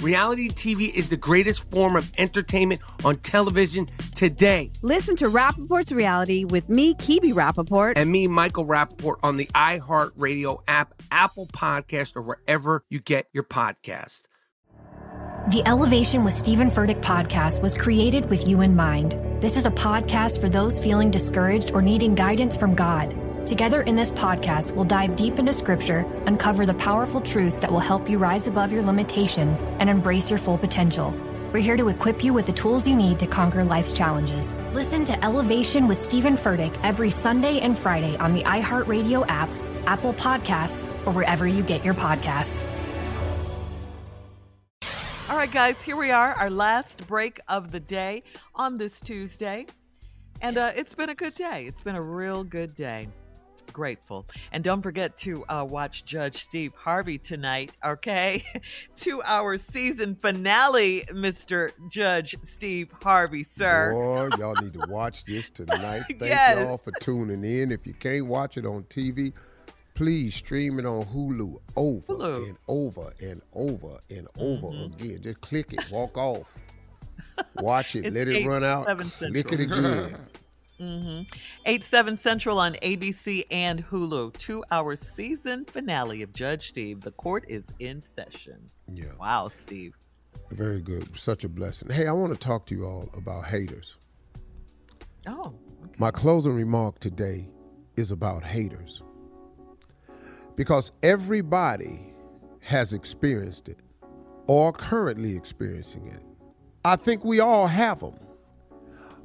Reality TV is the greatest form of entertainment on television today. Listen to Rapaport's Reality with me, Kibi Rapaport. And me, Michael Rapaport, on the iHeartRadio app, Apple Podcast, or wherever you get your podcast. The Elevation with Stephen Furtick podcast was created with you in mind. This is a podcast for those feeling discouraged or needing guidance from God. Together in this podcast, we'll dive deep into scripture, uncover the powerful truths that will help you rise above your limitations and embrace your full potential. We're here to equip you with the tools you need to conquer life's challenges. Listen to Elevation with Stephen Furtick every Sunday and Friday on the iHeartRadio app, Apple Podcasts, or wherever you get your podcasts. All right, guys, here we are, our last break of the day on this Tuesday. And uh, it's been a good day. It's been a real good day. Grateful. And don't forget to uh, watch Judge Steve Harvey tonight, okay? Two hour season finale, Mr. Judge Steve Harvey, sir. Boy, y'all need to watch this tonight. Thank Yes. y'all for tuning in. If you can't watch it on TV, please stream it on Hulu over Hulu. and over and over and over again. Just click it, walk off. Watch it, let it run out, click it again. Mm-hmm. 8 7 Central on ABC and Hulu. Two hour season finale of Judge Steve. The court is in session. Yeah, Wow, Steve. very good. Such a blessing. Hey, I want to talk to you all about haters. Oh, My closing remark today is about haters. Because everybody has experienced it or currently experiencing it. I think we all have them.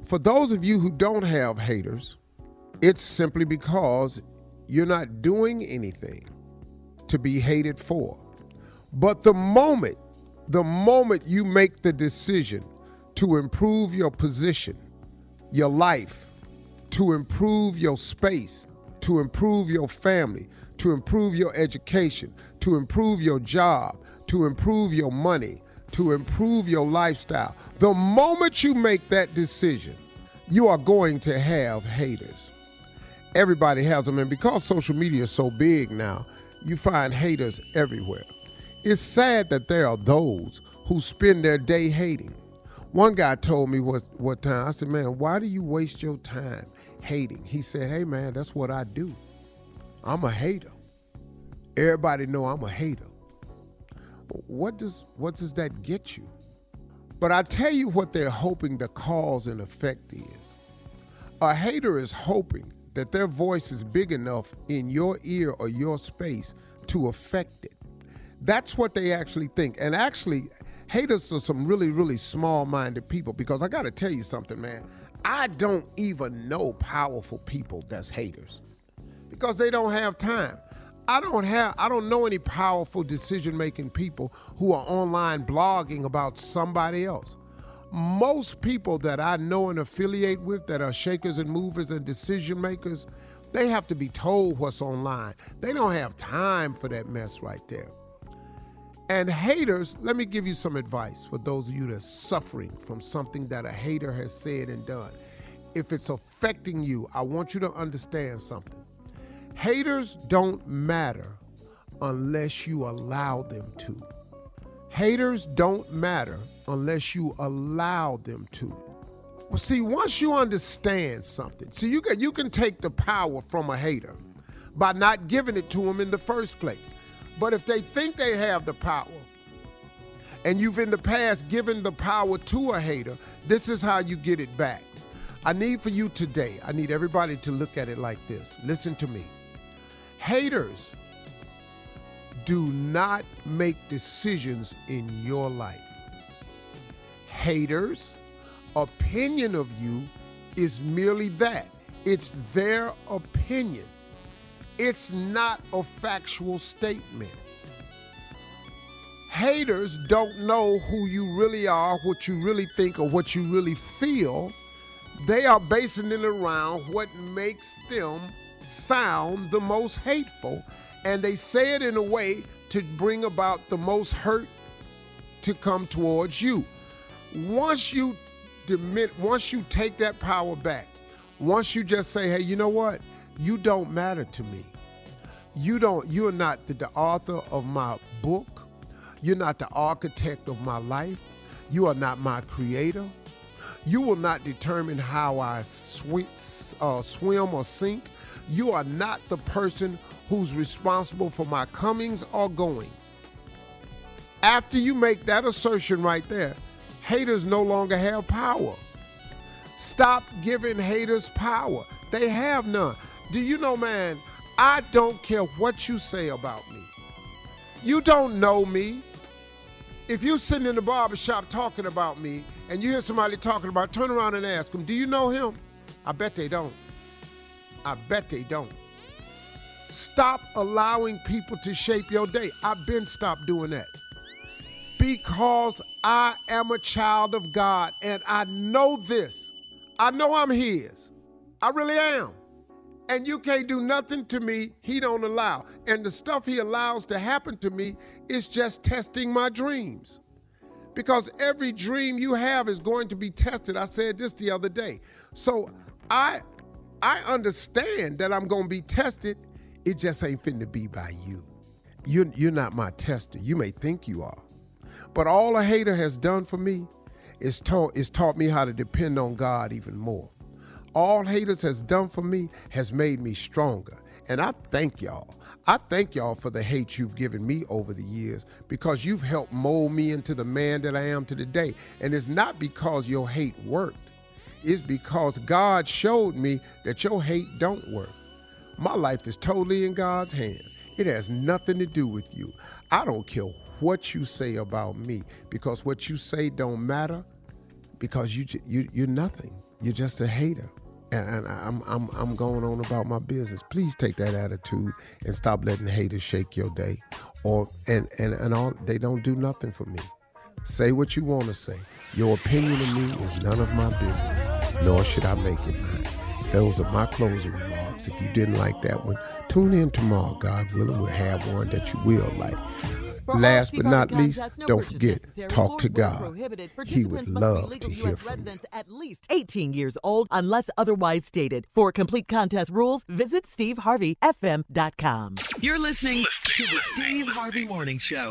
For those of you who don't have haters, it's simply because you're not doing anything to be hated for. But the moment, the moment you make the decision to improve your position, your life, to improve your space, to improve your family, to improve your education, to improve your job, to improve your money, to improve your lifestyle. The moment you make that decision, you are going to have haters. Everybody has them, and because social media is so big now, you find haters everywhere. It's sad that there are those who spend their day hating. One guy told me what what time I said, "Man, why do you waste your time hating?" He said, "Hey, man, that's what I do. I'm a hater. Everybody know I'm a hater. What does what does that get you? But I tell you what they're hoping the cause and effect is. A hater is hoping that their voice is big enough in your ear or your space to affect it. That's what they actually think. And actually, haters are some really, really small minded people because I got to tell you something, man. I don't even know powerful people that's haters because they don't have time. I don't have I don't know any powerful decision making people who are online blogging about somebody else. Most people that I know and affiliate with that are shakers and movers and decision makers, they have to be told what's online. They don't have time for that mess right there. And haters, let me give you some advice for those of you that are suffering from something that a hater has said and done. If it's affecting you, I want you to understand something. Haters don't matter unless you allow them to. Haters don't matter unless you allow them to. Well, see, once you understand something, see, you can, you can take the power from a hater by not giving it to them in the first place. But if they think they have the power, and you've in the past given the power to a hater, this is how you get it back. I need for you today, I need everybody to look at it like this. Listen to me. Haters do not make decisions in your life. Haters' opinion of you is merely that it's their opinion, it's not a factual statement. Haters don't know who you really are, what you really think, or what you really feel. They are basing it around what makes them sound the most hateful, and they say it in a way to bring about the most hurt to come towards you. Once you demit, once you take that power back, once you just say, "Hey, you know what? You don't matter to me. You don't. You're not the, the author of my book. You're not the architect of my life. You are not my creator. You will not determine how I swim, uh, swim or sink. You are not the person who's responsible for my comings or goings. After you make that assertion right there, haters no longer have power. Stop giving haters power. They have none. Do you know, man, I don't care what you say about me. You don't know me. If you're sitting in the barbershop talking about me and you hear somebody talking about, turn around and ask them, do you know him? I bet they don't. I bet they don't. Stop allowing people to shape your day. I've been stopped doing that. Because I am a child of God and I know this. I know I'm his. I really am. And you can't do nothing to me he don't allow. And the stuff he allows to happen to me is just testing my dreams. Because every dream you have is going to be tested. I said this the other day. So I I understand that I'm going to be tested. It just ain't finna be by you. You're, you're not my tester. You may think you are. But all a hater has done for me is taught, is taught me how to depend on God even more. All haters has done for me has made me stronger. And I thank y'all. I thank y'all for the hate you've given me over the years because you've helped mold me into the man that I am to today. And it's not because your hate worked. It's because God showed me that your hate don't work. My life is totally in God's hands. It has nothing to do with you. I don't care what you say about me because what you say don't matter because you you you're nothing. You're just a hater. And, and I'm I'm I'm going on about my business. Please take that attitude and stop letting haters shake your day. Or and and and all they don't do nothing for me. Say what you want to say. Your opinion of me is none of my business, nor should I make it mine. Those are my closing remarks. If you didn't like that one, tune in tomorrow. God willing, we'll have one that you will like. Last but not least, don't forget, talk to God. He would love to hear from you. At least 18 years old, unless otherwise stated. For complete contest rules, visit SteveHarveyFM.com. You're listening to the Steve Harvey Morning Show.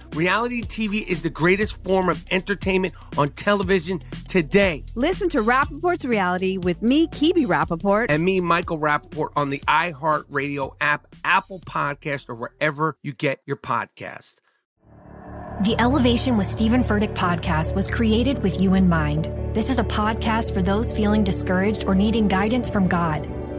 Reality TV is the greatest form of entertainment on television today. Listen to Rapaport's reality with me, Kibi Rapaport. And me, Michael Rapaport, on the iHeartRadio app, Apple Podcast, or wherever you get your podcast. The Elevation with Stephen Furtick podcast was created with you in mind. This is a podcast for those feeling discouraged or needing guidance from God.